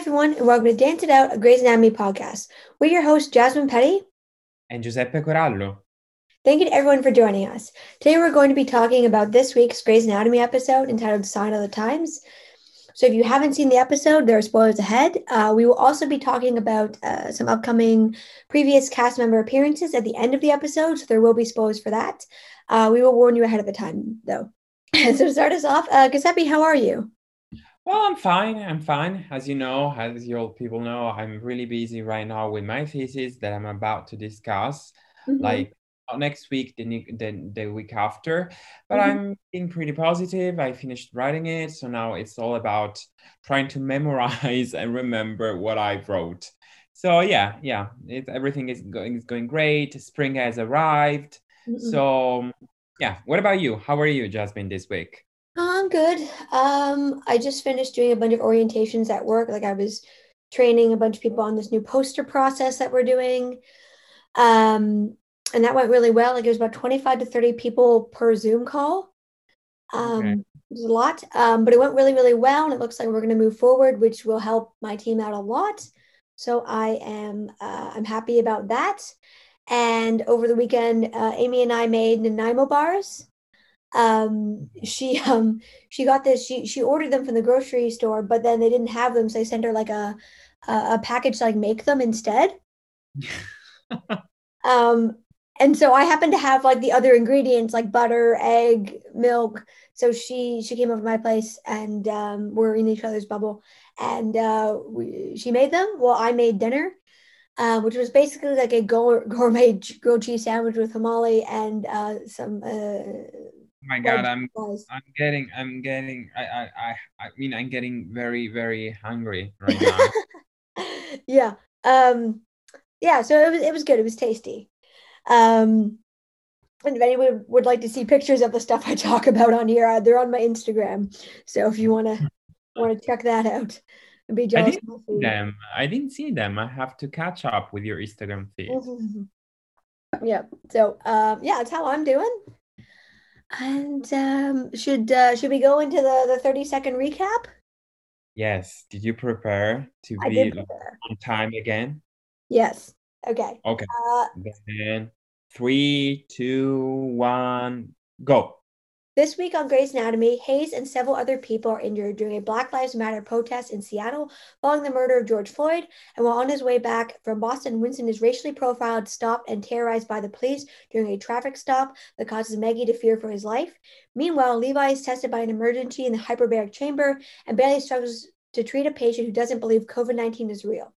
everyone, and welcome to Dance It Out, a Grey's Anatomy podcast. We're your hosts, Jasmine Petty and Giuseppe Corallo. Thank you to everyone for joining us. Today, we're going to be talking about this week's Grey's Anatomy episode entitled Sign of the Times. So, if you haven't seen the episode, there are spoilers ahead. Uh, we will also be talking about uh, some upcoming previous cast member appearances at the end of the episode, so there will be spoilers for that. Uh, we will warn you ahead of the time, though. so, to start us off, uh, Giuseppe, how are you? Well, I'm fine. I'm fine. As you know, as you all people know, I'm really busy right now with my thesis that I'm about to discuss. Mm-hmm. Like next week, the, the, the week after. But mm-hmm. I'm being pretty positive. I finished writing it. So now it's all about trying to memorize and remember what I wrote. So yeah, yeah, it, everything is going, is going great. Spring has arrived. Mm-hmm. So yeah, what about you? How are you, Jasmine, this week? I'm good. Um, I just finished doing a bunch of orientations at work. Like I was training a bunch of people on this new poster process that we're doing. Um, and that went really well. Like it was about 25 to 30 people per Zoom call. Um, okay. it was a lot, um, but it went really, really well. And it looks like we're going to move forward, which will help my team out a lot. So I am, uh, I'm happy about that. And over the weekend, uh, Amy and I made Nanaimo bars um she um she got this she she ordered them from the grocery store but then they didn't have them so i sent her like a a, a package to like make them instead. Um and so i happened to have like the other ingredients like butter egg milk. So she she came over to my place and um we're in each other's bubble. And uh we, she made them. Well i made dinner uh, which was basically like a gourmet grilled cheese sandwich with hamali and uh, some uh, my god i'm i'm getting i'm getting I, I i i mean i'm getting very very hungry right now. Yeah um yeah so it was it was good it was tasty. Um and if anyone would like to see pictures of the stuff i talk about on here uh, they're on my instagram. So if you want to want to check that out and be jealous I didn't see them. I didn't see them. I have to catch up with your instagram feed. Mm-hmm. yeah so um yeah that's how i'm doing and um, should uh, should we go into the the thirty second recap? Yes. Did you prepare to be prepare. on time again? Yes. Okay. Okay. Uh, then three, two, one, go. This week on Grey's Anatomy, Hayes and several other people are injured during a Black Lives Matter protest in Seattle following the murder of George Floyd. And while on his way back from Boston, Winston is racially profiled, stopped, and terrorized by the police during a traffic stop that causes Maggie to fear for his life. Meanwhile, Levi is tested by an emergency in the hyperbaric chamber, and Bailey struggles to treat a patient who doesn't believe COVID 19 is real.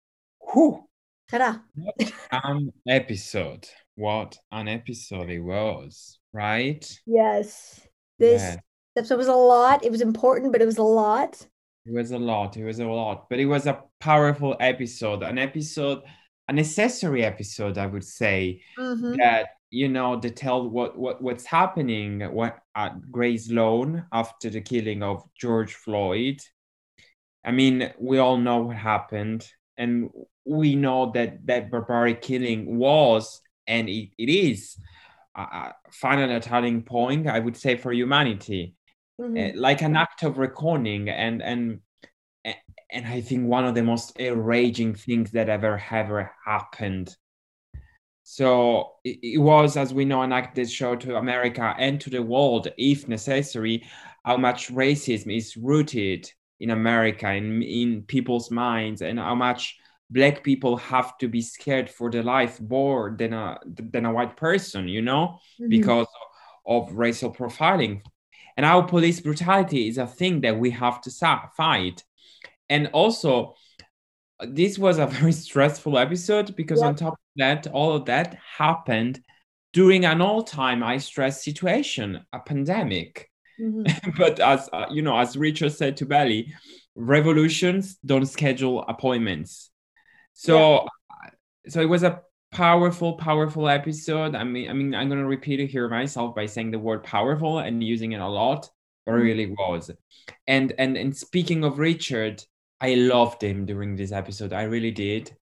Whew. Ta-da. What an episode. What an episode it was, right? Yes. This yeah. episode was a lot. It was important, but it was a lot. It was a lot. It was a lot, but it was a powerful episode. An episode, a necessary episode, I would say. Mm-hmm. That you know, they tell what what what's happening what at Grey Sloan after the killing of George Floyd. I mean, we all know what happened, and we know that that barbaric killing was and it, it is uh, final turning point i would say for humanity mm-hmm. uh, like an act of reckoning and and and i think one of the most enraging things that ever ever happened so it, it was as we know an act that showed to america and to the world if necessary how much racism is rooted in america in in people's minds and how much black people have to be scared for their life more than a than a white person you know mm-hmm. because of racial profiling and our police brutality is a thing that we have to fight and also this was a very stressful episode because yep. on top of that all of that happened during an all-time high stress situation a pandemic mm-hmm. but as uh, you know as richard said to Bailey revolutions don't schedule appointments so yeah. so it was a powerful powerful episode i mean i mean i'm going to repeat it here myself by saying the word powerful and using it a lot but it mm-hmm. really was and and and speaking of richard i loved him during this episode i really did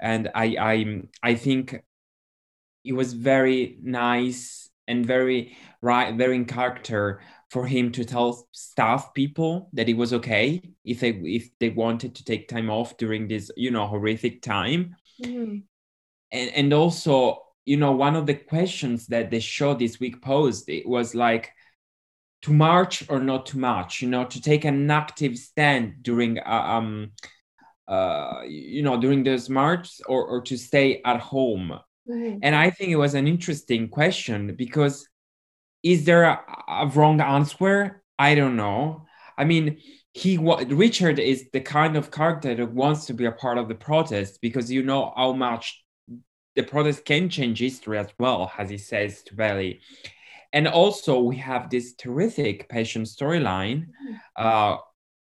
and i i i think it was very nice and very right very in character for him to tell staff people that it was okay if they if they wanted to take time off during this you know horrific time mm-hmm. and and also you know one of the questions that the show this week posed it was like to march or not to march you know to take an active stand during uh, um uh you know during those marches or or to stay at home mm-hmm. and i think it was an interesting question because is there a, a wrong answer? I don't know. I mean, he Richard is the kind of character that wants to be a part of the protest because you know how much the protest can change history as well, as he says to Belly. And also, we have this terrific patient storyline mm-hmm. uh,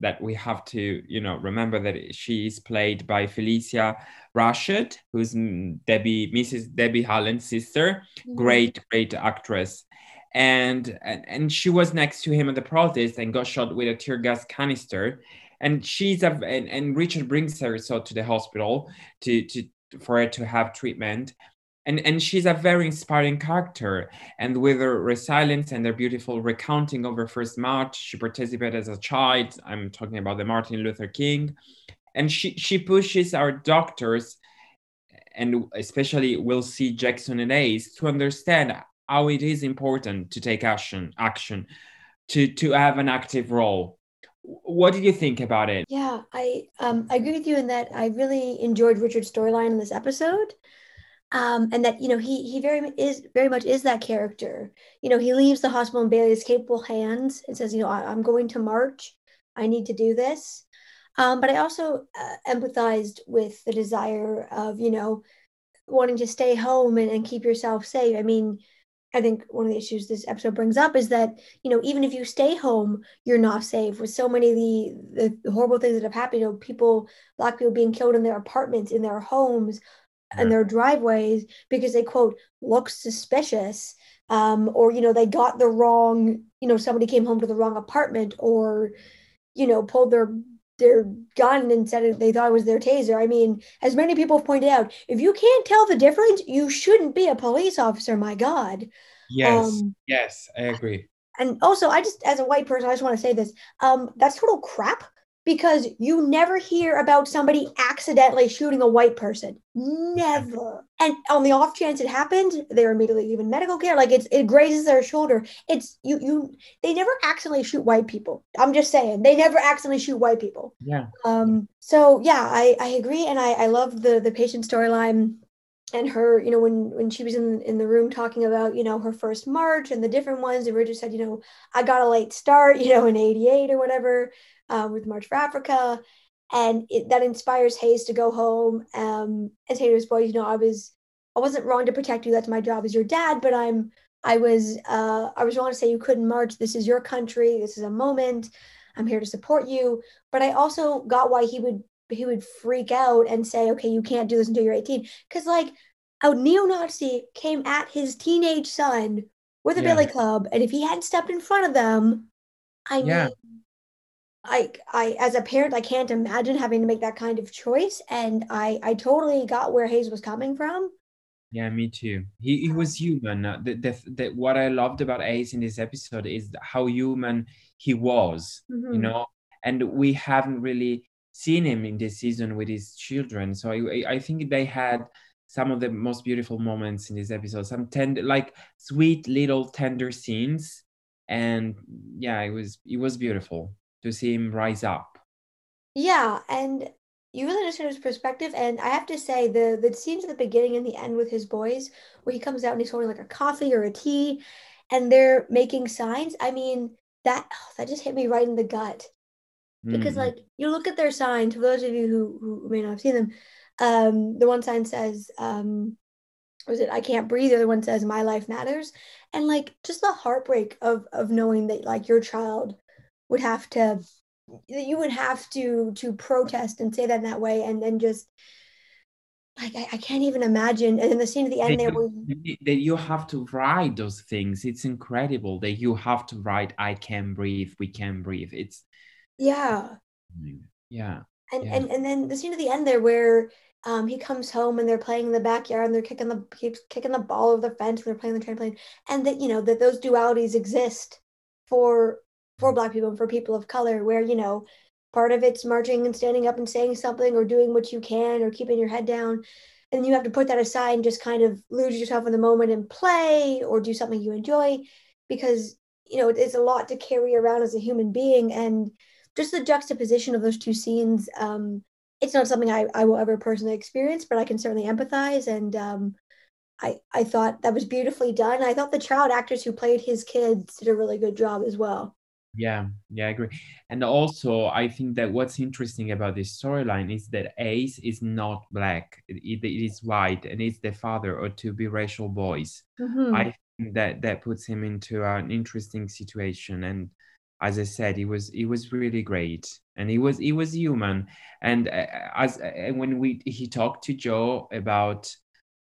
that we have to, you know, remember that she is played by Phylicia Rashad, who's Debbie, Mrs. Debbie Allen's sister. Mm-hmm. Great, great actress and, and and she was next to him at the protest and got shot with a tear gas canister. And she's a and, and richard brings her so to the hospital to to for her to have treatment. And and she's a very inspiring character. And with her resilience and her beautiful recounting of her first march she participated as a child. I'm talking about the martin luther king. And she she pushes our doctors and especially we'll see jackson and ace to understand how it is important to take action action to to have an active role what did you think about it yeah i um i agree with you in that i really enjoyed richard's storyline in this episode um, and that you know he he very is very much is that character. You know, he leaves the hospital in Bailey's capable hands and says, you know, I, am going to march. I need to do this. Um, but I also uh, empathized with the desire of you know wanting to stay home and, and keep yourself safe. I mean, I think one of the issues this episode brings up is that you know even if you stay home, you're not safe. With so many of the the horrible things that have happened, you know, people, black people being killed in their apartments, in their homes, in their driveways because they quote look suspicious, um, or you know they got the wrong, you know, somebody came home to the wrong apartment, or you know pulled their their gun and said they thought it was their taser. I mean, as many people have pointed out, if you can't tell the difference, you shouldn't be a police officer. My God. Yes. Um, yes, I agree. And also, I just, as a white person, I just want to say this. Um, that's total crap because you never hear about somebody accidentally shooting a white person. Never. And on the off chance it happened, they're immediately given medical care. Like it's it grazes their shoulder. It's you you they never accidentally shoot white people. I'm just saying they never accidentally shoot white people. Yeah. Um. So yeah, I I agree, and I I love the the patient storyline and her, you know, when when she was in in the room talking about, you know, her first march and the different ones, and Richard said, you know, I got a late start, you know, in '88 or whatever uh, with March for Africa, and it, that inspires Hayes to go home um, and say to his boys, you know, I was I wasn't wrong to protect you. That's my job as your dad, but I'm I was uh, I was wrong to say you couldn't march. This is your country. This is a moment. I'm here to support you. But I also got why he would he would freak out and say, okay, you can't do this until you're 18. Because like a neo-Nazi came at his teenage son with a yeah. billy club, and if he hadn't stepped in front of them, I yeah. mean, I I as a parent I can't imagine having to make that kind of choice and I I totally got where Hayes was coming from. Yeah, me too. He he was human. Uh, the, the, the, what I loved about Hayes in this episode is how human he was, mm-hmm. you know, and we haven't really seen him in this season with his children. So I I think they had some of the most beautiful moments in this episode, some tender like sweet little tender scenes and yeah, it was it was beautiful to see him rise up. Yeah, and you really understand his perspective. And I have to say, the the scenes at the beginning and the end with his boys, where he comes out and he's holding like a coffee or a tea, and they're making signs. I mean, that oh, that just hit me right in the gut. Because mm. like you look at their signs, for those of you who, who may not have seen them, um, the one sign says, um, was it I can't breathe, the other one says my life matters. And like just the heartbreak of of knowing that like your child would have to you would have to to protest and say that in that way and then just like I, I can't even imagine. And then the scene at the end that there was that you have to write those things. It's incredible that you have to write i can breathe we can breathe. It's yeah. yeah. And yeah. and and then the scene at the end there where um, he comes home and they're playing in the backyard and they're kicking the keeps kicking the ball over the fence and they're playing the trampoline. And that you know that those dualities exist for for black people and for people of color where you know part of it's marching and standing up and saying something or doing what you can or keeping your head down. And you have to put that aside and just kind of lose yourself in the moment and play or do something you enjoy because you know it's a lot to carry around as a human being. And just the juxtaposition of those two scenes um, it's not something I, I will ever personally experience but i can certainly empathize. And um, I, I thought that was beautifully done. I thought the child actors who played his kids did a really good job as well yeah, yeah, I agree. And also, I think that what's interesting about this storyline is that Ace is not black; it, it is white, and it's the father of two biracial boys. Mm-hmm. I think that that puts him into an interesting situation. And as I said, he was he was really great, and he was he was human. And uh, as uh, when we he talked to Joe about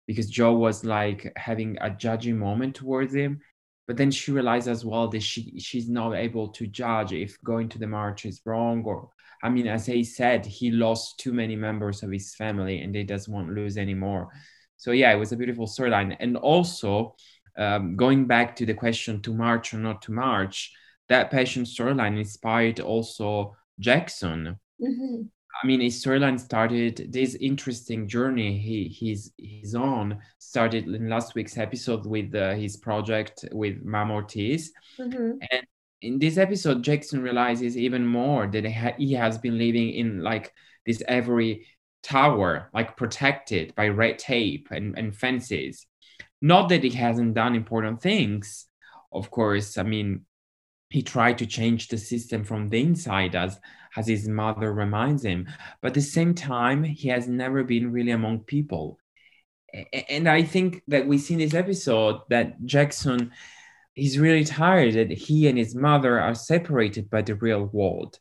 because Joe was like having a judging moment towards him but then she realized as well that she she's not able to judge if going to the march is wrong or i mean as he said he lost too many members of his family and he doesn't want to lose anymore. So yeah it was a beautiful storyline. And also um, going back to the question to march or not to march that passion storyline inspired also jackson. Mm-hmm. I mean, his storyline started this interesting journey he he's he's on started in last week's episode with uh, his project with Mama Ortiz, mm-hmm. and in this episode, Jackson realizes even more that he, ha- he has been living in like this every tower, like protected by red tape and, and fences. Not that he hasn't done important things, of course. I mean, he tried to change the system from the inside as as his mother reminds him. But at the same time, he has never been really among people. And I think that we see in this episode that Jackson is really tired that he and his mother are separated by the real world.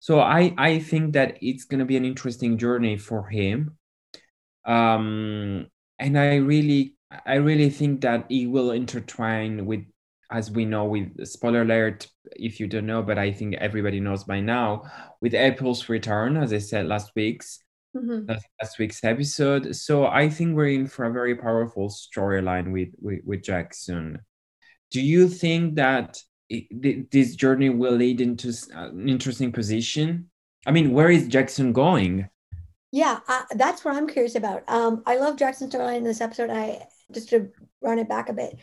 So I, I think that it's going to be an interesting journey for him. Um, and I really I really think that he will intertwine with as we know with spoiler alert if you don't know but i think everybody knows by now with april's return as i said last week's mm-hmm. last, week's episode. So i think we're in for a very powerful storyline with, with, with jackson. Do you think that it, this journey will lead into an interesting position? I mean where is jackson going? Yeah uh, that's what i'm curious about. Um, i love jackson's storyline in this episode. I just to run it back a bit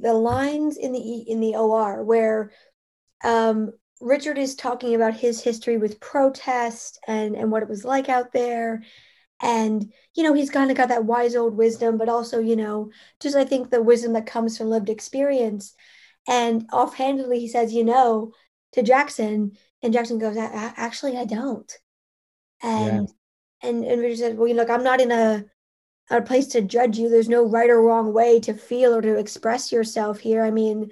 the lines in the in the OR where um, Richard is talking about his history with protest and and what it was like out there, and you know he's kind of got that wise old wisdom, but also you know just I think the wisdom that comes from lived experience. And offhandedly, he says, you know, to Jackson, and Jackson goes, actually, I don't. And yeah. and and Richard said, well, you look, I'm not in a a place to judge you. There's no right or wrong way to feel or to express yourself here. I mean,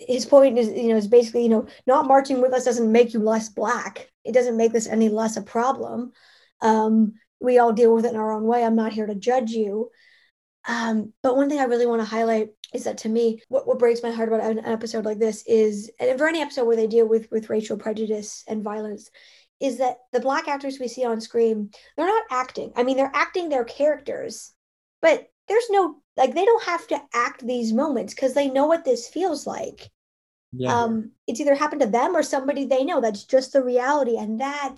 his point is, you know, is basically, you know, not marching with us doesn't make you less black. It doesn't make this any less a problem. Um, we all deal with it in our own way. I'm not here to judge you. Um, but one thing I really want to highlight is that to me, what, what breaks my heart about an episode like this is, and for any episode where they deal with with racial prejudice and violence, is that the black actors we see on screen, they're not acting. I mean, they're acting their characters, but there's no like they don't have to act these moments because they know what this feels like. Yeah. Um, it's either happened to them or somebody they know. That's just the reality, and that,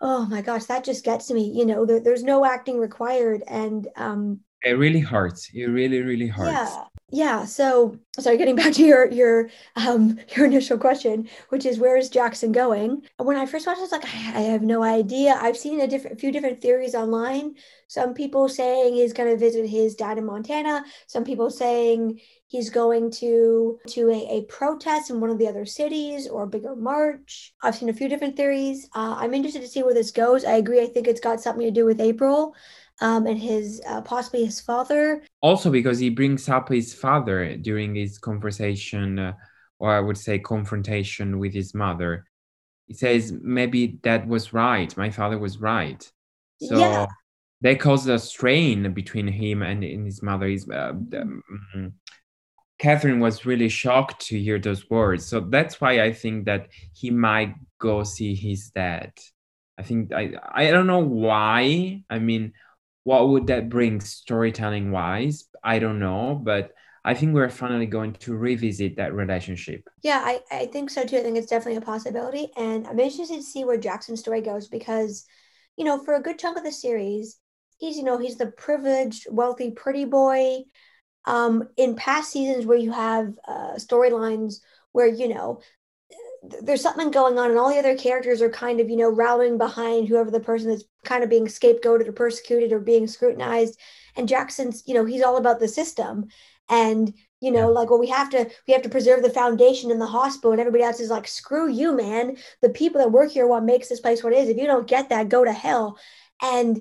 oh my gosh, that just gets to me. You know, there, there's no acting required, and um, it really hurts. It really, really hurts. Yeah, yeah so sorry getting back to your your um your initial question which is where is jackson going? When i first watched it, i was like i have no idea. I've seen a different few different theories online. Some people saying he's going to visit his dad in montana. Some people saying he's going to to a, a protest in one of the other cities or a bigger march. I've seen a few different theories. Uh, i'm interested to see where this goes. I agree i think it's got something to do with april um, and his uh, possibly his father. Also, because he brings up his father during his conversation, uh, or I would say confrontation with his mother. He says maybe that was right. My father was right. So yeah. that caused a strain between him and, and his mother. His, uh, um, Catherine was really shocked to hear those words. So that's why I think that he might go see his dad. I think I I don't know why. I mean, what would that bring storytelling wise? I don't know, but I think we're finally going to revisit that relationship. Yeah, I, I think so too. I think it's definitely a possibility. And I'm interested to see where Jackson's story goes because, you know, for a good chunk of the series, he's, you know, he's the privileged, wealthy, pretty boy. Um, in past seasons where you have uh, storylines where, you know, there's something going on and all the other characters are kind of you know rallying behind whoever the person that's kind of being scapegoated or persecuted or being scrutinized. And jackson's you know he's all about the system. And you know like well we have to we have to preserve the foundation in the hospital and everybody else is like screw you man. The people that work here what makes this place what it is. If you don't get that go to hell. And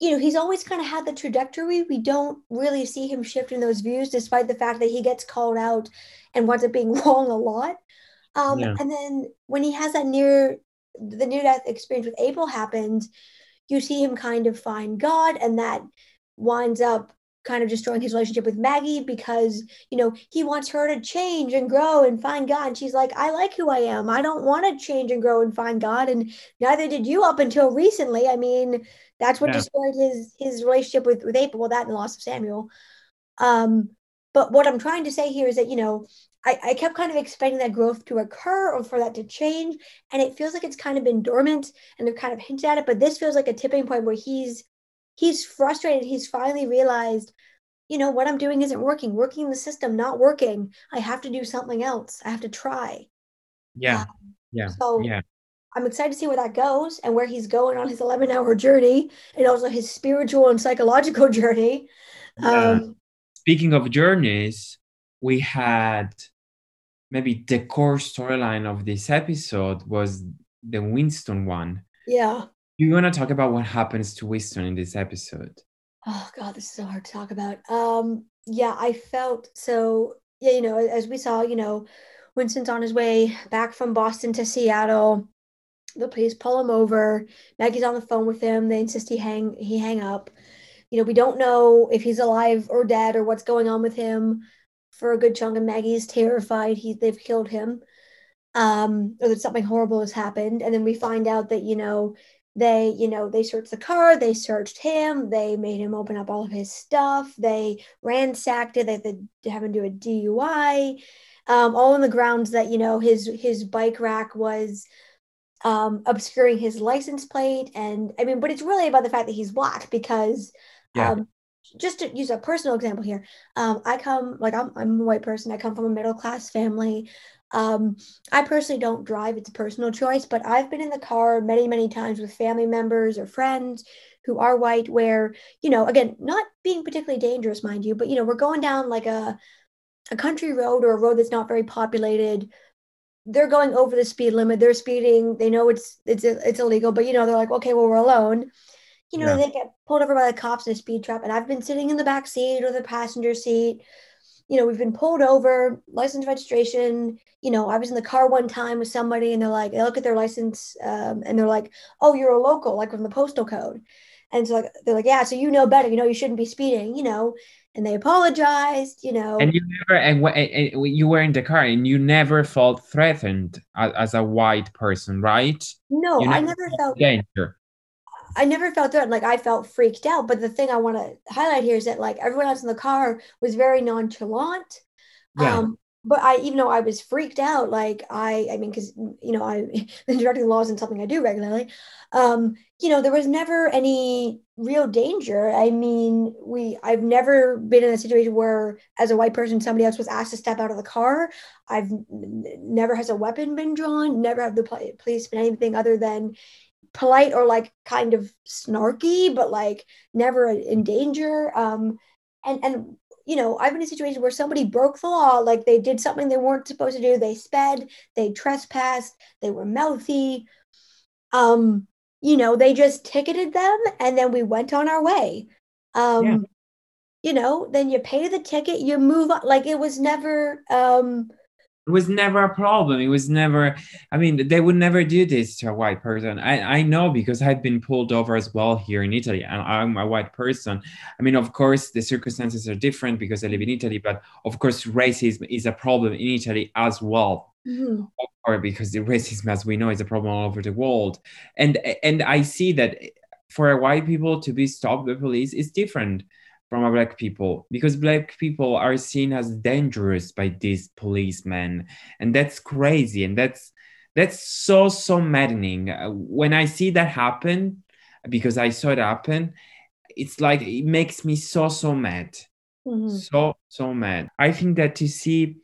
you know he's always kind of had the trajectory. We don't really see him shifting those views despite the fact that he gets called out and winds up being wrong a lot um, yeah. and then when he has that near the near death experience with april happens you see him kind of find god and that winds up kind of destroying his relationship with Maggie because, you know, he wants her to change and grow and find God. And she's like, I like who I am. I don't want to change and grow and find God. And neither did you up until recently. I mean, that's what yeah. destroyed his his relationship with, with April, well, that and the loss of Samuel. Um, but what I'm trying to say here is that, you know, I, I kept kind of expecting that growth to occur or for that to change. And it feels like it's kind of been dormant and they've kind of hinted at it. But this feels like a tipping point where he's he's frustrated. He's finally realized, you know, what I'm doing isn't working. Working the system, not working. I have to do something else. I have to try. Yeah. Um, yeah. So yeah. I'm excited to see where that goes and where he's going on his 11 hour journey and also his spiritual and psychological journey. Um, Speaking of journeys, we had maybe the core storyline of this episode was the Winston one. Yeah you want to talk about what happens to Winston in this episode? Oh God, this is so hard to talk about. Um, yeah, I felt so. Yeah, you know, as we saw, you know, Winston's on his way back from Boston to Seattle. The police pull him over. Maggie's on the phone with him. They insist he hang he hang up. You know, we don't know if he's alive or dead or what's going on with him. For a good chunk, and Maggie's terrified. He they've killed him, um, or that something horrible has happened. And then we find out that you know they you know they searched the car they searched him they made him open up all of his stuff they ransacked it they, they have him do a dui um, all on the grounds that you know his his bike rack was um, obscuring his license plate and i mean but it's really about the fact that he's black because yeah. um, just to use a personal example here um, i come like I'm, I'm a white person. I come from a middle class family. Um, I personally don't drive, it's a personal choice, but I've been in the car many, many times with family members or friends who are white, where, you know, again, not being particularly dangerous, mind you, but, you know, we're going down like a, a country road or a road that's not very populated. They're going over the speed limit, they're speeding, they know it's it's it's illegal, but you know, they're like, okay, well, we're alone. You know, yeah. they get pulled over by the cops in a speed trap, and I've been sitting in the back seat or the passenger seat you know, we've been pulled over, license registration. You know, I was in the car one time with somebody and they're like, they look at their license um, and they're like, oh, you're a local, like from the postal code. And so like, they're like, yeah, so you know better, you know, you shouldn't be speeding, you know, and they apologized, you know. And you never, and, and you were in the car and you never felt threatened as, as a white person, right? No, never I never felt danger. I never felt threatened. Like I felt freaked out. But the thing I want to highlight here is that like everyone else in the car was very nonchalant. Yeah. Um, but I, even though I was freaked out, like I, I mean, because you know, I interacting the laws and something I do regularly. Um, you know, there was never any real danger. I mean, we, I've never been in a situation where, as a white person, somebody else was asked to step out of the car. I've never has a weapon been drawn. Never have the police been anything other than polite or like kind of snarky, but like never in danger. Um, and and you know, I've been in a situation where somebody broke the law, like they did something they weren't supposed to do. They sped, they trespassed, they were mouthy. Um, you know, they just ticketed them, and then we went on our way. Um, yeah. you know, then you pay the ticket, you move on. Like it was never um it was never a problem. It was never i mean they would never do this to a white person. I i know because i've been pulled over as well here in italy and i'm a white person. I mean of course the circumstances are different because i live in italy but of course racism is a problem in italy as well. Mm-hmm. or because the racism as we know is a problem all over the world. And and i see that for white people to be stopped by police is different from a black people because black people are seen as dangerous by these policemen and that's crazy and that's that's so so maddening. Uh, when i see that happen because i saw it happen it's like it makes me so so mad. Mm-hmm. so so mad. I think that to see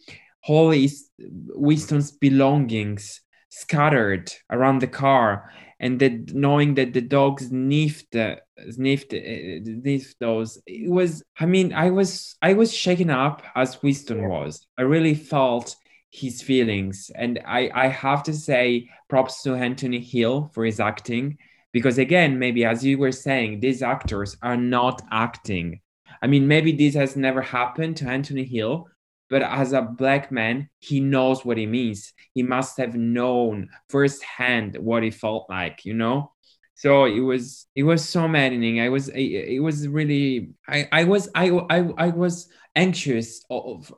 all winston's belongings scattered around the car and that knowing that the dogs sniffed uh, sniffed uh, sniffed those it was i mean i was i was shaken up as winston was. I really felt his feelings. And i i have to say props to anthony hill for his acting because again maybe as you were saying these actors are not acting. I mean maybe this has never happened to anthony hill but as a black man, he knows what it means. He must have known firsthand what it felt like, you know? So it was it was so maddening. I was it, it was really I I was I I, I was anxious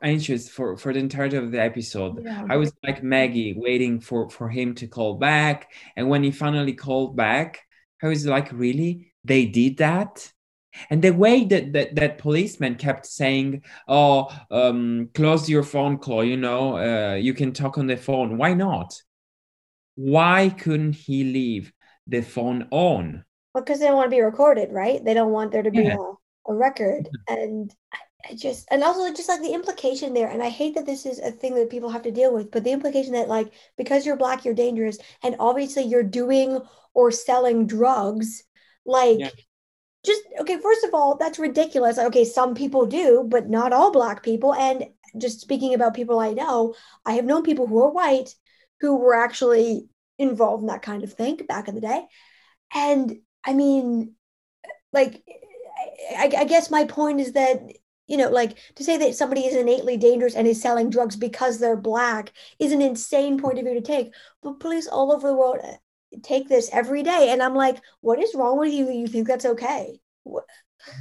anxious for for the entirety of the episode yeah. i was like maggie waiting for for him to call back and when he finally called back i was like really they did that and the way that that, that policeman kept saying oh um, close your phone call you know uh, you can talk on the phone. Why not? Why couldn't he leave the phone on? Well because they don't want to be recorded right? They don't want there to be yeah. a, a record. And I just and also just like the implication there and i hate that this is a thing that people have to deal with but the implication that like because you're black you're dangerous and obviously you're doing or selling drugs like yeah just okay first of all that's ridiculous. Okay some people do but not all black people. And just speaking about people i know i have known people who are white who were actually involved in that kind of thing back in the day. And i mean like I, I guess my point is that you know like to say that somebody is innately dangerous and is selling drugs because they're black is an insane point of view to take. But police all over the world take this every day and i'm like what is wrong with you? You think that's okay?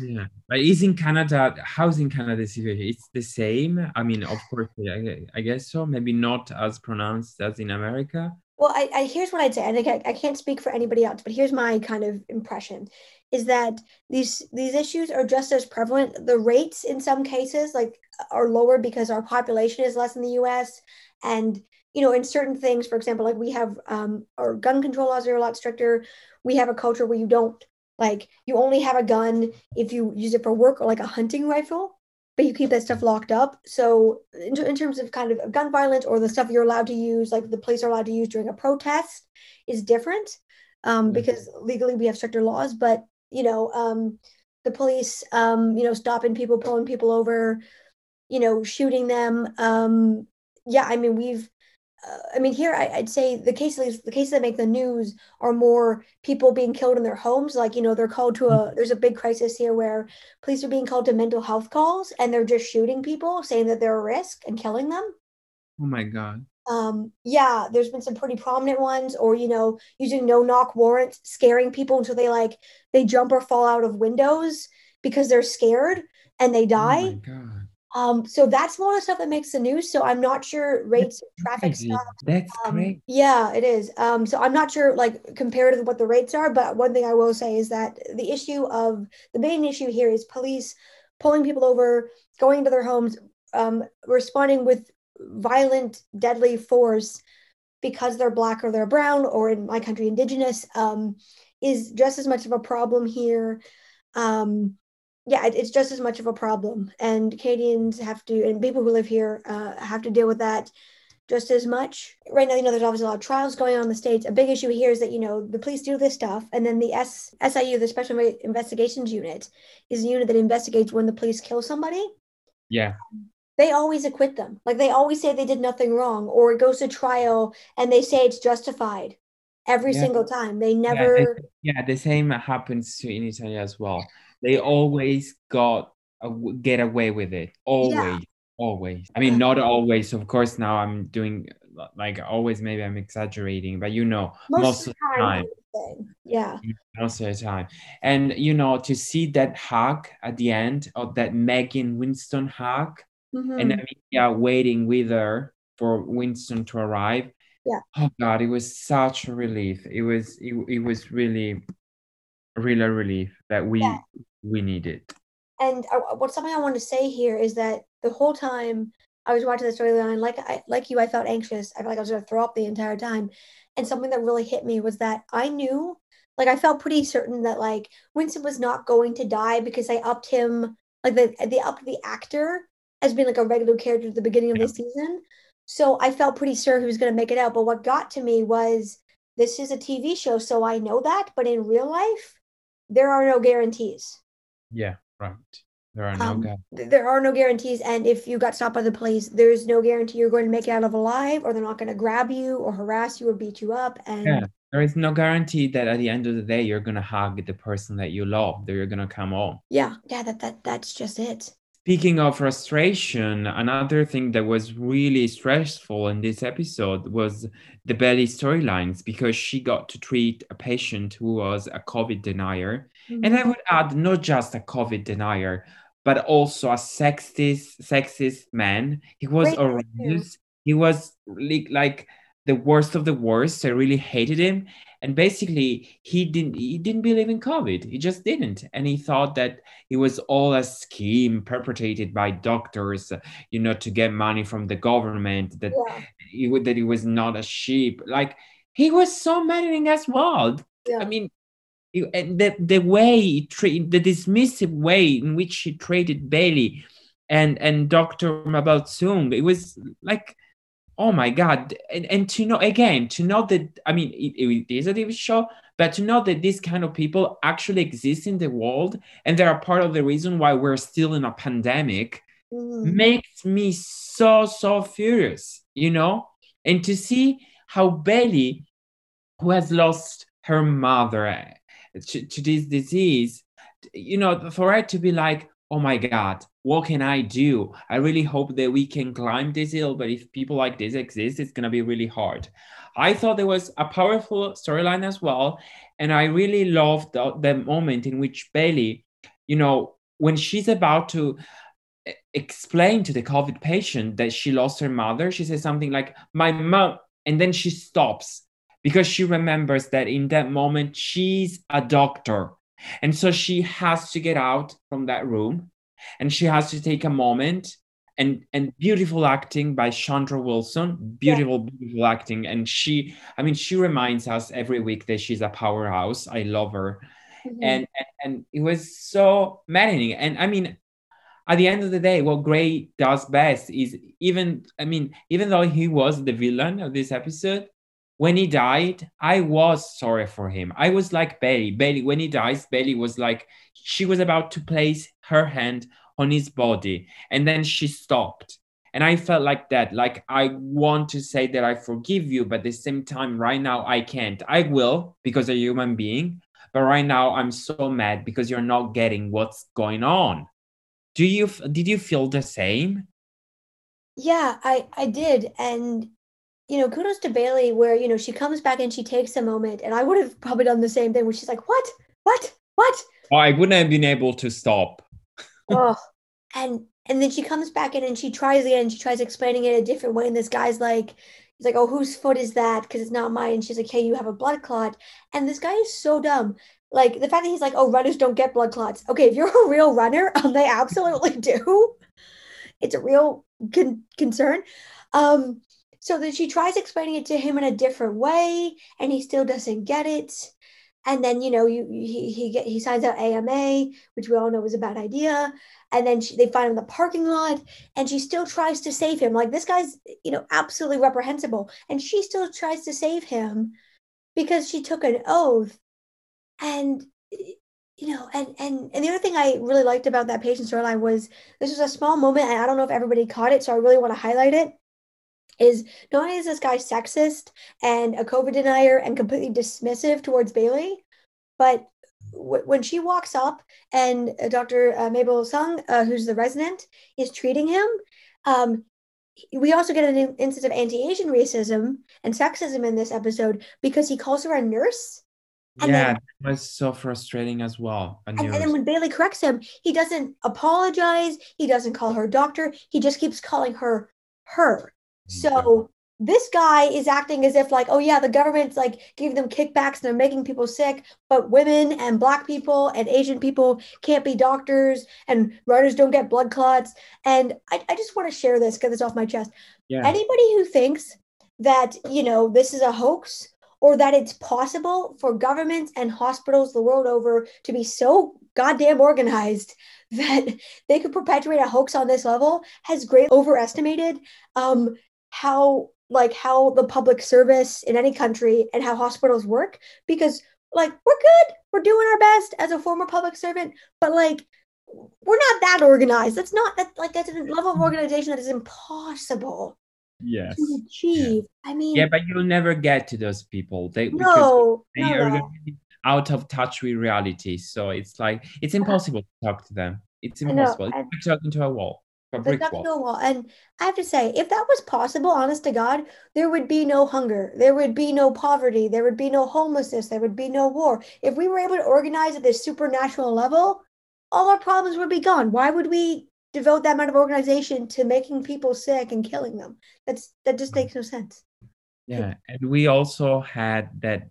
Yeah. But is in canada how's in canada situation? It's the same? I mean of course I, I guess so. Maybe not as pronounced as in america? Well I, I here's what i'd say and I, I can't speak for anybody else but here's my kind of impression is that these these issues are just as prevalent. The rates in some cases like are lower because our population is less in the us and you know, in certain things, for example, like we have um, our gun control laws are a lot stricter. We have a culture where you don't like you only have a gun if you use it for work or like a hunting rifle, but you keep that stuff locked up. So in, in terms of kind of gun violence or the stuff you're allowed to use, like the police are allowed to use during a protest, is different um, because legally we have stricter laws. But you know, um, the police, um, you know, stopping people, pulling people over, you know, shooting them. Um, yeah, I mean, we've uh, I mean, here I, would say the cases the cases that make the news are more people being killed in their homes. Like you know, they're called to a mm-hmm. there's a big crisis here where police are being called to mental health calls and they're just shooting people, saying that they're a risk and killing them. Oh my god. Um, yeah, there's been some pretty prominent ones, or you know, using no knock warrants, scaring people until they like they jump or fall out of windows because they're scared and they die. Oh my god um, so that's more of the stuff that makes the news. So I'm not sure rates of traffic stuff. That's um, great. Yeah, it is. Um, so I'm not sure like compared to what the rates are, but one thing I will say is that the issue of the main issue here is police pulling people over, going into their homes, um, responding with violent, deadly force because they're black or they're brown or in my country indigenous um, is just as much of a problem here. Um, yeah, it's just as much of a problem, and Canadians have to, and people who live here uh, have to deal with that just as much. Right now, you know, there's obviously a lot of trials going on in the states. A big issue here is that you know the police do this stuff, and then the S- SIU, the Special Investigations Unit, is a unit that investigates when the police kill somebody. Yeah. They always acquit them. Like they always say they did nothing wrong, or it goes to trial and they say it's justified every yeah. single time. They never. Yeah, yeah, the same happens to in Italy as well they always got get away with it. Always, yeah. always. I mean, not always. Of course, now I'm doing like always. Maybe I'm exaggerating, but you know, most, most of the time. time yeah. Most of the time. And you know, to see that hug at the end of that Megan Winston hug, mm-hmm. and Amelia waiting with her for Winston to arrive. Yeah. Oh God, it was such a relief. It was it, it was really really a relief that we yeah we need it and uh, I, what something I want to say here is that the whole time I was watching the storyline, like I like you, I felt anxious. I felt like I was going to throw up the entire time. And something that really hit me was that I knew, like, I felt pretty certain that like Winston was not going to die because I upped him, like the they upped the actor as being like a regular character at the beginning of yeah. the season. So I felt pretty sure he was going to make it out. But what got to me was this is a TV show, so I know that. But in real life, there are no guarantees. Yeah, right. There are no um, there are no guarantees, and if you got stopped by the police, there's no guarantee you're going to make it out of alive, or they're not going to grab you, or harass you, or beat you up. And yeah, there is no guarantee that at the end of the day you're going to hug the person that you love, that you're going to come home. Yeah, yeah, that that that's just it. Speaking of frustration, another thing that was really stressful in this episode was the Bailey storylines because she got to treat a patient who was a COVID denier. Mm-hmm. And I mm-hmm. would add not just a COVID denier, but also a sexist, sexist man. He was horrendous. He was like, like the worst of the worst. I really hated him. And basically, he didn't he didn't believe in COVID. He just didn't, and he thought that it was all a scheme perpetrated by doctors, you know, to get money from the government. That yeah. he that it was not a sheep. Like he was so maddening as well. Yeah. I mean, the the way he treated the dismissive way in which he treated Bailey and and Dr. Mabel Tsung, it was like oh my god and, and to know again to know that i mean it, it is a tv show but to know that these kind of people actually exist in the world and they are part of the reason why we're still in a pandemic mm. makes me so so furious you know and to see how Bailey, who has lost her mother to, to this disease you know for her to be like oh my god what can i do? I really hope that we can climb this hill but if people like this exist it's going to be really hard. I thought there was a powerful storyline as well and i really loved the, the moment in which bailey you know when she's about to explain to the covid patient that she lost her mother she says something like my mom and then she stops because she remembers that in that moment she's a doctor and so she has to get out from that room and she has to take a moment and and beautiful acting by Chandra Wilson. Beautiful, yeah. beautiful acting. And she, I mean, she reminds us every week that she's a powerhouse. I love her. Mm-hmm. And, and and it was so maddening. And I mean, at the end of the day, what Gray does best is even, I mean, even though he was the villain of this episode, when he died, I was sorry for him. I was like Bailey. Bailey, when he dies, Bailey was like, she was about to place her hand on his body and then she stopped. And I felt like that. Like, I want to say that I forgive you, but at the same time, right now, I can't. I will because a human being. But right now, I'm so mad because you're not getting what's going on. Do you, did you feel the same? Yeah, I, I did. And you know, kudos to Bailey, where, you know, she comes back and she takes a moment. And I would have probably done the same thing where she's like, what? What? What? Oh, I wouldn't have been able to stop. oh, and and then she comes back in and she tries again. She tries explaining it a different way. And this guy's like, he's like, oh, whose foot is that? Because it's not mine. And she's like, hey, you have a blood clot. And this guy is so dumb. Like the fact that he's like, oh, runners don't get blood clots. Okay, if you're a real runner, um, they absolutely do. It's a real con- concern. Um, so that she tries explaining it to him in a different way, and he still doesn't get it. And then you know, you he he get, he signs out AMA, which we all know is a bad idea. And then she, they find him in the parking lot, and she still tries to save him. Like this guy's you know absolutely reprehensible, and she still tries to save him because she took an oath. And you know, and and and the other thing I really liked about that patient storyline was this was a small moment, and I don't know if everybody caught it, so I really want to highlight it is not only is this guy sexist and a COVID denier and completely dismissive towards Bailey, but w- when she walks up and uh, Dr. Uh, Mabel Sung, uh, who's the resident, is treating him, um, we also get an instance of anti-Asian racism and sexism in this episode because he calls her a nurse. And yeah, then, that was so frustrating as well. And, and, then when Bailey corrects him, he doesn't apologize. He doesn't call her doctor. He just keeps calling her her. So this guy is acting as if like oh yeah the government's like giving them kickbacks and they're making people sick but women and black people and asian people can't be doctors and runners don't get blood clots. And i, I just want to share this get this off my chest. Yeah. anybody who thinks that you know this is a hoax or that it's possible for governments and hospitals the world over to be so goddamn organized that they could perpetuate a hoax on this level has greatly overestimated um, how like how the public service in any country and how hospitals work because like we're good. We're doing our best as a former public servant but like we're not that organized. That's not that like that's a level of organization that is impossible yes. to achieve. Yeah. i mean yeah but you'll never get to those people. They no, they no, are no. out of touch with reality. So it's like it's uh-huh. impossible to talk to them. It's impossible. It's like talking to a wall a brick wall. wall. And I have to say, if that was possible, honest to God, there would be no hunger, there would be no poverty, there would be no homelessness, there would be no war. If we were able to organize at this supernatural level, all our problems would be gone. Why would we devote that amount of organization to making people sick and killing them? That's that just makes no sense. Yeah, and we also had that,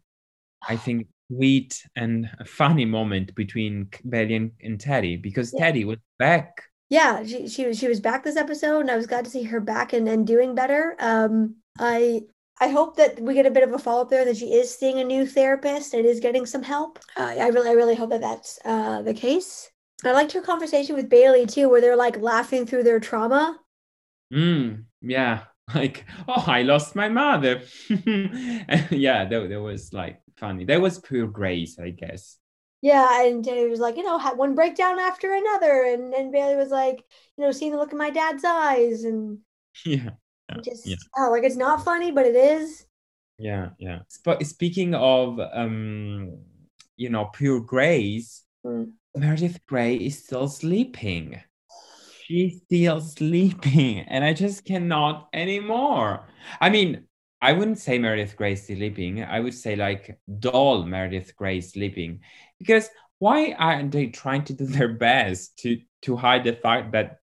I think, sweet and funny moment between Bailey and, and Teddy because yeah. Teddy was back yeah, she she was she was back this episode, and I was glad to see her back and, and doing better. Um, I I hope that we get a bit of a follow up there that she is seeing a new therapist and is getting some help. Uh, I really I really hope that that's uh, the case. I liked her conversation with Bailey too, where they're like laughing through their trauma. Mm, yeah, like oh, I lost my mother. yeah, that, that was like funny. That was pure grace, I guess yeah, and it was like, you know, had one breakdown after another, and then Bailey was like, you know, seeing the look in my dad's eyes, and yeah, yeah just yeah. oh, like it's not funny, but it is. Yeah, yeah. But speaking of, um, you know, pure grace, mm. Meredith Grey is still sleeping. She's still sleeping, and I just cannot anymore. I mean, I wouldn't say Meredith Grey sleeping. I would say like doll Meredith Grey sleeping, because why aren't they trying to do their best to to hide the fact that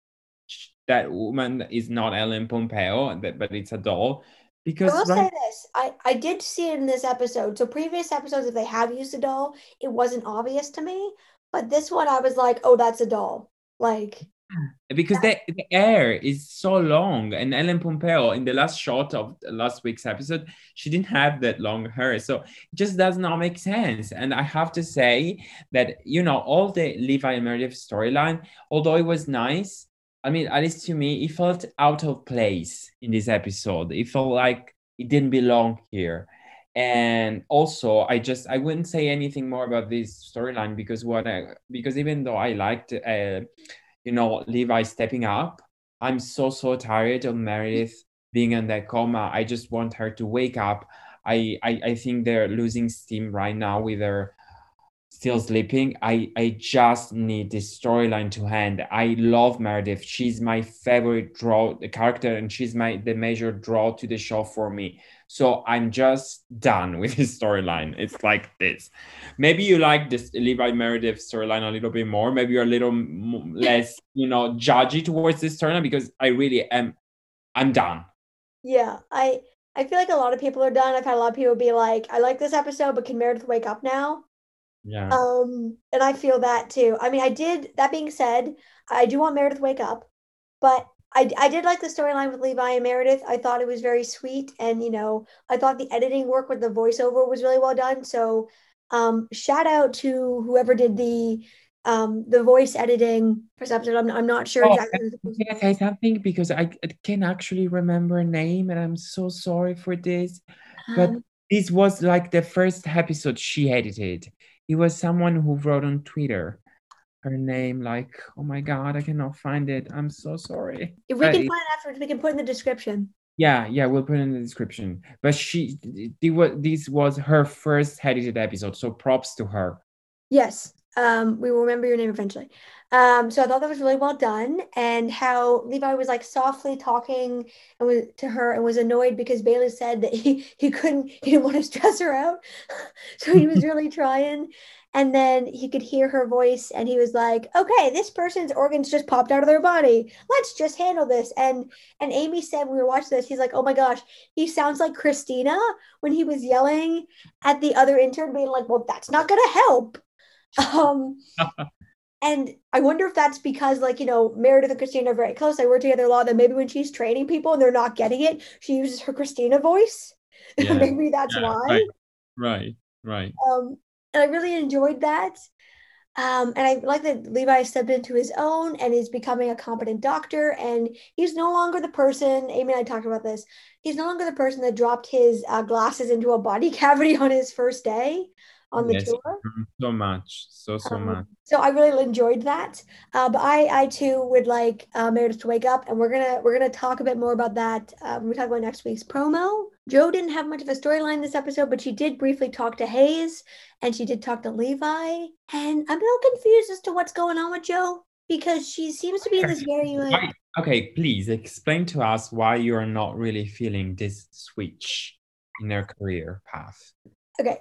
that woman is not Ellen Pompeo, but it's a doll? Because I will right- say this, I I did see it in this episode. So previous episodes, if they have used a doll, it wasn't obvious to me. But this one, I was like, oh, that's a doll. Like because the, the air is so long and ellen pompeo in the last shot of last week's episode she didn't have that long hair so it just does not make sense. And i have to say that you know all the levi and meredith storyline although it was nice i mean at least to me it felt out of place in this episode. It felt like it didn't belong here. And also i just i wouldn't say anything more about this storyline because what i because even though i liked uh, you know, Levi stepping up. I'm so, so tired of Meredith being in that coma. I just want her to wake up. I, I, I think they're losing steam right now with her still sleeping. I, I just need this storyline to end. I love Meredith. She's my favorite draw the character and she's my the major draw to the show for me. So I'm just done with his storyline. It's like this. Maybe you like this Levi Meredith storyline a little bit more. Maybe you're a little less, you know, judgy towards this storyline because I really am. I'm done. Yeah, I I feel like a lot of people are done. I've had a lot of people be like, "I like this episode, but can Meredith wake up now?" Yeah. Um, and I feel that too. I mean, I did. That being said, I do want Meredith wake up, but I, I did like the storyline with Levi and Meredith. I thought it was very sweet, and you know, I thought the editing work with the voiceover was really well done. So, um, shout out to whoever did the um the voice editing episode. I'm, I'm not sure oh, exactly. I something because I, I can actually remember a name, and I'm so sorry for this, but um, this was like the first episode she edited. It was someone who wrote on Twitter her name like oh my god i cannot find it. I'm so sorry. If we can find it afterwards we can put in the description. Yeah yeah we'll put in the description. But she this was her first edited episode so props to her. Yes um we will remember your name eventually. Um so i thought that was really well done and how levi was like softly talking and was to her and was annoyed because bailey said that he he couldn't he didn't want to stress her out. So he was really trying And then he could hear her voice and he was like, okay, this person's organs just popped out of their body. Let's just handle this. And and Amy said when we were watching this, he's like, oh my gosh, he sounds like Cristina when he was yelling at the other intern, being like, well, that's not gonna help. Um and I wonder if that's because, like, you know, Meredith and Cristina are very close. They work together a lot. That maybe when she's training people and they're not getting it, she uses her Cristina voice. Yeah. maybe that's yeah, why. Right. Right. Right. Um, and I really enjoyed that. Um, and I like that Levi stepped into his own and is becoming a competent doctor. And he's no longer the person, Amy and I talked about this, he's no longer the person that dropped his uh, glasses into a body cavity on his first day on the yes, tour. Mm-hmm. So much, so so um, much. So I really enjoyed that. Uh, but I I too would like uh, Meredith to wake up, and we're gonna we're gonna talk a bit more about that uh, when we talk about next week's promo. Jo didn't have much of a storyline this episode, but she did briefly talk to Hayes, and she did talk to Levi. And I'm a little confused as to what's going on with Jo because she seems to be in this very like. Okay, please explain to us why you are not really feeling this switch in their career path okay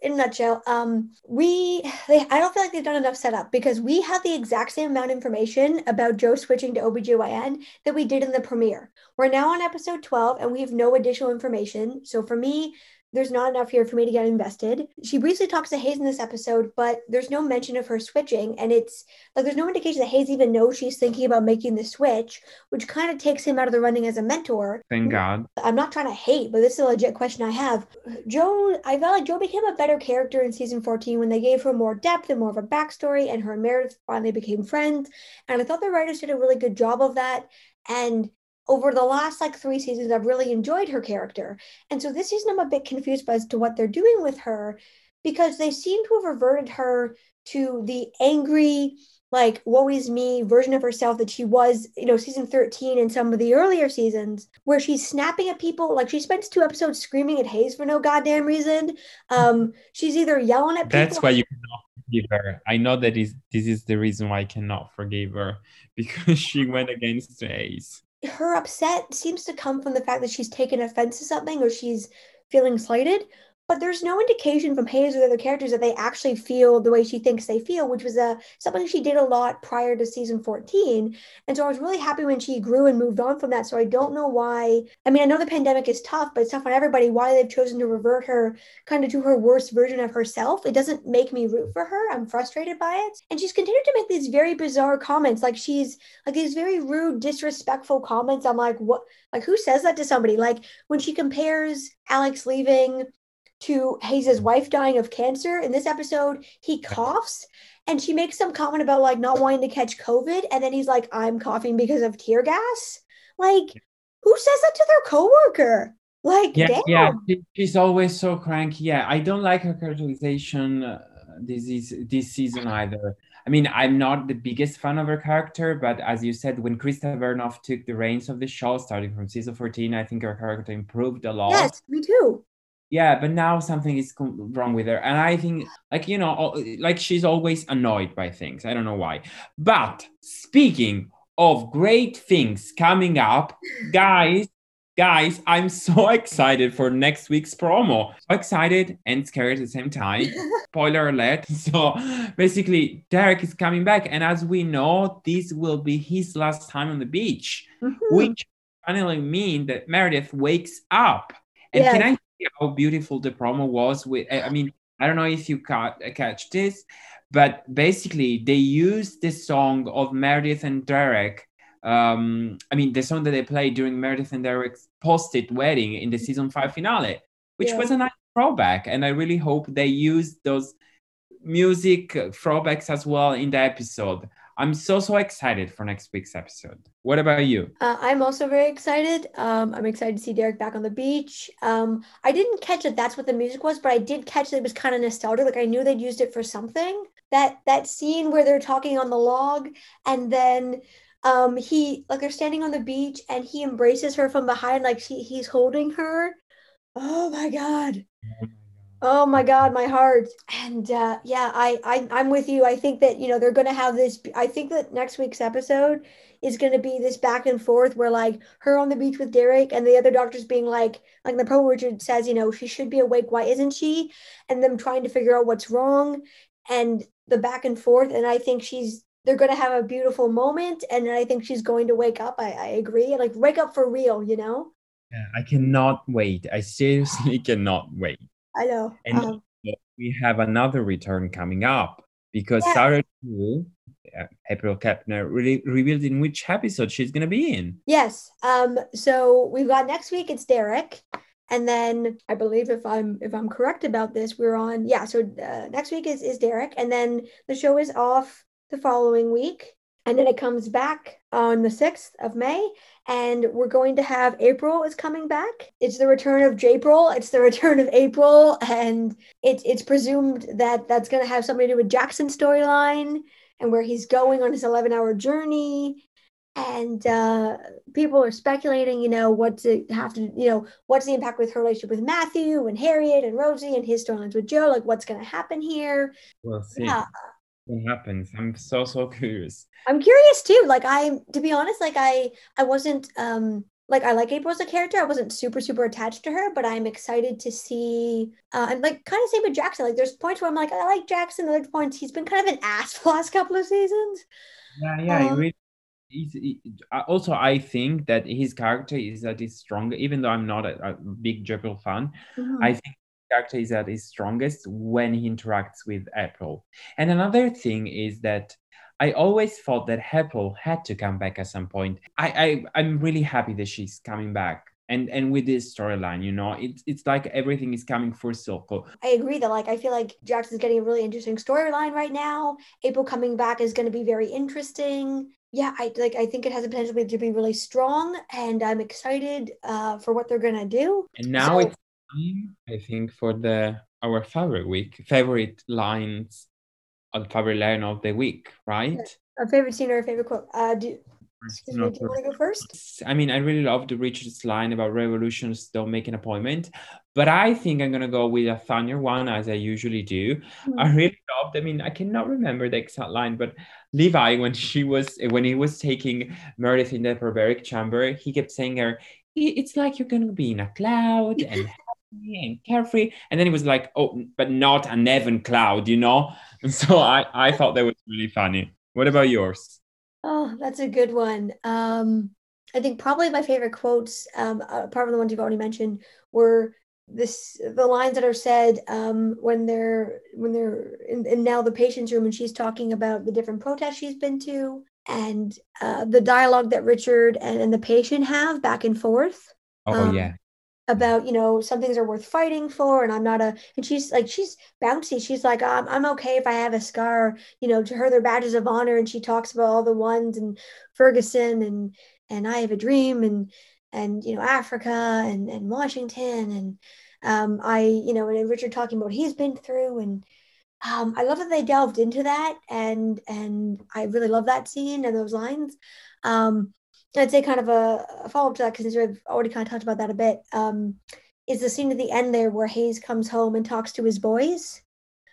in a nutshell um we they i don't feel like they've done enough setup because we have the exact same amount of information about jo switching to obgyn that we did in the premiere. We're now on episode 12 and we have no additional information. So for me there's not enough here for me to get invested. She briefly talks to Hayes in this episode, but there's no mention of her switching. And it's like there's no indication that Hayes even knows she's thinking about making the switch, which kind of takes him out of the running as a mentor. Thank God. I'm not trying to hate, but this is a legit question I have. Jo, I felt like Jo became a better character in season 14 when they gave her more depth and more of a backstory, and her and Meredith finally became friends. And I thought the writers did a really good job of that. And over the last like three seasons, I've really enjoyed her character. And so this season, I'm a bit confused as to what they're doing with her because they seem to have reverted her to the angry, like, woe is me version of herself that she was, you know, season 13 and some of the earlier seasons, where she's snapping at people. Like, she spends two episodes screaming at Hayes for no goddamn reason. Um, she's either yelling at people. That's why you cannot forgive her. I know that is this is the reason why I cannot forgive her because she went against Hayes her upset seems to come from the fact that she's taken offense to something or she's feeling slighted but there's no indication from Hayes or the other characters that they actually feel the way she thinks they feel, which was a uh, something she did a lot prior to season 14. And so I was really happy when she grew and moved on from that. So I don't know why. I mean, I know the pandemic is tough, but it's tough on everybody. Why they've chosen to revert her kind of to her worst version of herself. It doesn't make me root for her. I'm frustrated by it. And she's continued to make these very bizarre comments. Like she's like these very rude, disrespectful comments. I'm like, what? Like, who says that to somebody? Like when she compares Alex leaving to Hayes's wife dying of cancer. In this episode, he coughs and she makes some comment about like not wanting to catch COVID. And then he's like, I'm coughing because of tear gas. Like, who says that to their coworker? Like, yeah, damn. yeah, she's always so cranky. Yeah, I don't like her characterization uh, this is this season either. I mean, I'm not the biggest fan of her character, but as you said, when Krista Vernoff took the reins of the show, starting from season 14, I think her character improved a lot. Yes, me too yeah but now something is wrong with her. And i think like you know like she's always annoyed by things. I don't know why. But speaking of great things coming up guys guys i'm so excited for next week's promo. So excited and scared at the same time. Spoiler alert. So basically derek is coming back. And as we know this will be his last time on the beach mm-hmm. which finally mean that meredith wakes up. And yeah. can i how beautiful the promo was with i mean i don't know if you caught, catch this but basically they used the song of meredith and derek um i mean the song that they played during meredith and derek's post-it wedding in the season five finale which yeah. was a nice throwback and i really hope they used those music throwbacks as well in the episode I'm so so excited for next week's episode. What about you? Uh, I'm also very excited. Um, I'm excited to see Derek back on the beach. Um, I didn't catch that that's what the music was, but I did catch that it was kind of nostalgic. Like I knew they'd used it for something. That that scene where they're talking on the log, and then um, he like they're standing on the beach, and he embraces her from behind, like she, he's holding her. Oh my god. Oh my God, my heart. And uh, yeah, I, I I'm with you. I think that you know they're going to have this. I think that next week's episode is going to be this back and forth where like her on the beach with Derek and the other doctors being like like the pro Richard says, you know, she should be awake. Why isn't she? And them trying to figure out what's wrong. and the back and forth. And I think she's they're going to have a beautiful moment, and I think she's going to wake up. I, I agree, like wake up for real, you know. Yeah, I cannot wait. I seriously cannot wait. Know. And um, we have another return coming up because yeah. Sarah uh, April Kepner really revealed in which episode she's going to be in. Yes. Um. So we've got next week. It's Derek, and then I believe if I'm if I'm correct about this, we're on. Yeah. So uh, next week is is Derek, and then the show is off the following week, and then it comes back on the sixth of May, and we're going to have April is coming back. It's the return of April. It's the return of April, and it's it's presumed that that's going to have something to do with Jackson's storyline and where he's going on his 11 hour journey and uh, people are speculating, you know, what's it have to, you know, what's the impact with her relationship with Matthew and Harriet and Rosie and his storylines with Jo? Like, what's going to happen here? We'll see. Yeah. What happens? I'm so so curious. I'm curious too. Like, I, to be honest, like I, I wasn't, um, like I like April as a character. I wasn't super super attached to her, but I'm excited to see. Uh, I'm like kind of same with Jackson. Like there's points where I'm like I like Jackson. Other points he's been kind of an ass for the last couple of seasons. Yeah, yeah. Um, he's, he, also I think that his character is that he's stronger. Even though I'm not a, a big April fan, mm-hmm. I think character is at his strongest when he interacts with April. And another thing is that I always thought that April had to come back at some point. I, I I'm really happy that she's coming back. And and with this storyline, you know, it's it's like everything is coming full circle. I agree that like I feel like Jackson's getting a really interesting storyline right now. April coming back is gonna be very interesting. Yeah, I like I think it has the potential to be really strong and I'm excited uh for what they're gonna do. And now so, it's time, I think, for the our favorite week, favorite lines a favorite line of the week, right? Our favorite scene or our favorite quote. Uh, do, excuse me, do you want to go first? I mean, I really love the Richard's line about revolutions don't make an appointment, but I think I'm gonna go with a funnier one as I usually do. Mm-hmm. I really loved. I mean, I cannot remember the exact line, but Levi, when she was when he was taking Meredith in the hyperbaric chamber, he kept saying her, "It's like you're gonna be in a cloud and." and carefree. And then he was like, oh, but not a Nevin cloud, you know? And so I, I thought that was really funny. What about yours? Oh, that's a good one. Um, I think probably my favorite quotes, um, apart from the ones you've already mentioned, were this the lines that are said um, when they're when they're in, in now the patient's room and she's talking about the different protests she's been to and uh, the dialogue that Richard and, and the patient have back and forth. Oh um, yeah, about you know some things are worth fighting for and i'm not a and she's like she's bouncy. She's like I'm, I'm okay if i have a scar you know to her they're badges of honor and she talks about all the ones and ferguson and and i have a dream and and you know africa and and washington and um i you know and richard talking about he's been through and um i love that they delved into that and and i really love that scene and those lines. Um I'd say kind of a, a follow up to that because we've already kind of talked about that a bit. Um, is the scene at the end there where Hayes comes home and talks to his boys?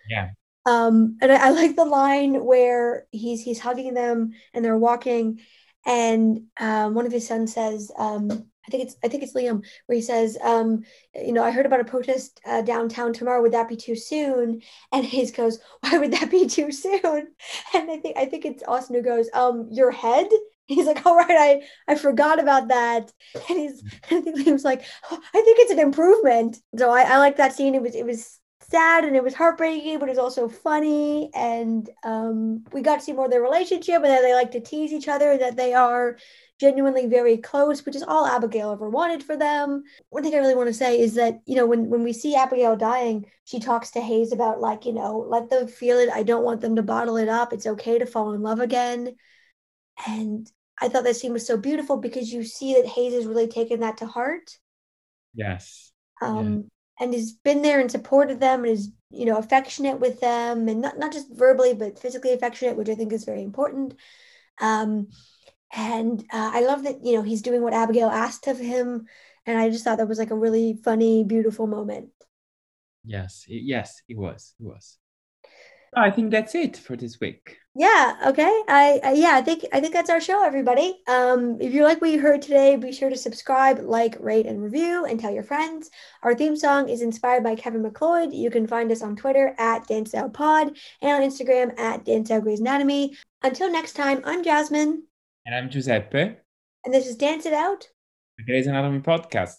Yeah. Um, and I, I like the line where he's he's hugging them and they're walking, and um, one of his sons says, um, I think it's I think it's Liam, where he says, um, you know, I heard about a protest uh, downtown tomorrow. Would that be too soon? And Hayes goes, Why would that be too soon? And I think I think it's Austin who goes, um, your head he's like, all right, I, I forgot about that. And he's, he was like, oh, I think it's an improvement. So I, I like that scene. It was, it was sad and it was heartbreaking, but it was also funny. And um, we got to see more of their relationship and that they like to tease each other, that they are genuinely very close, which is all Abigail ever wanted for them. One thing I really want to say is that, you know, when, when we see Abigail dying, she talks to Hayes about like, you know, let them feel it. I don't want them to bottle it up. It's okay to fall in love again. And I thought that scene was so beautiful because you see that Hayes has really taken that to heart. Yes. Um, yeah. and has been there and supported them and is, you know, affectionate with them and not, not just verbally, but physically affectionate, which I think is very important. Um, and uh, I love that, you know, he's doing what Abigail asked of him. And I just thought that was like a really funny, beautiful moment. Yes. It, yes, it was. It was. I think that's it for this week. Yeah. Okay. I, I, yeah. I think I think that's our show, everybody. Um, if you like what you heard today, be sure to subscribe, like, rate, and review, and tell your friends. Our theme song is inspired by Kevin MacLeod. You can find us on Twitter at Pod and on Instagram at Dancehall Anatomy. Until next time, I'm Jasmine. And I'm Giuseppe. And this is Dance It Out. The Grey's Anatomy podcast.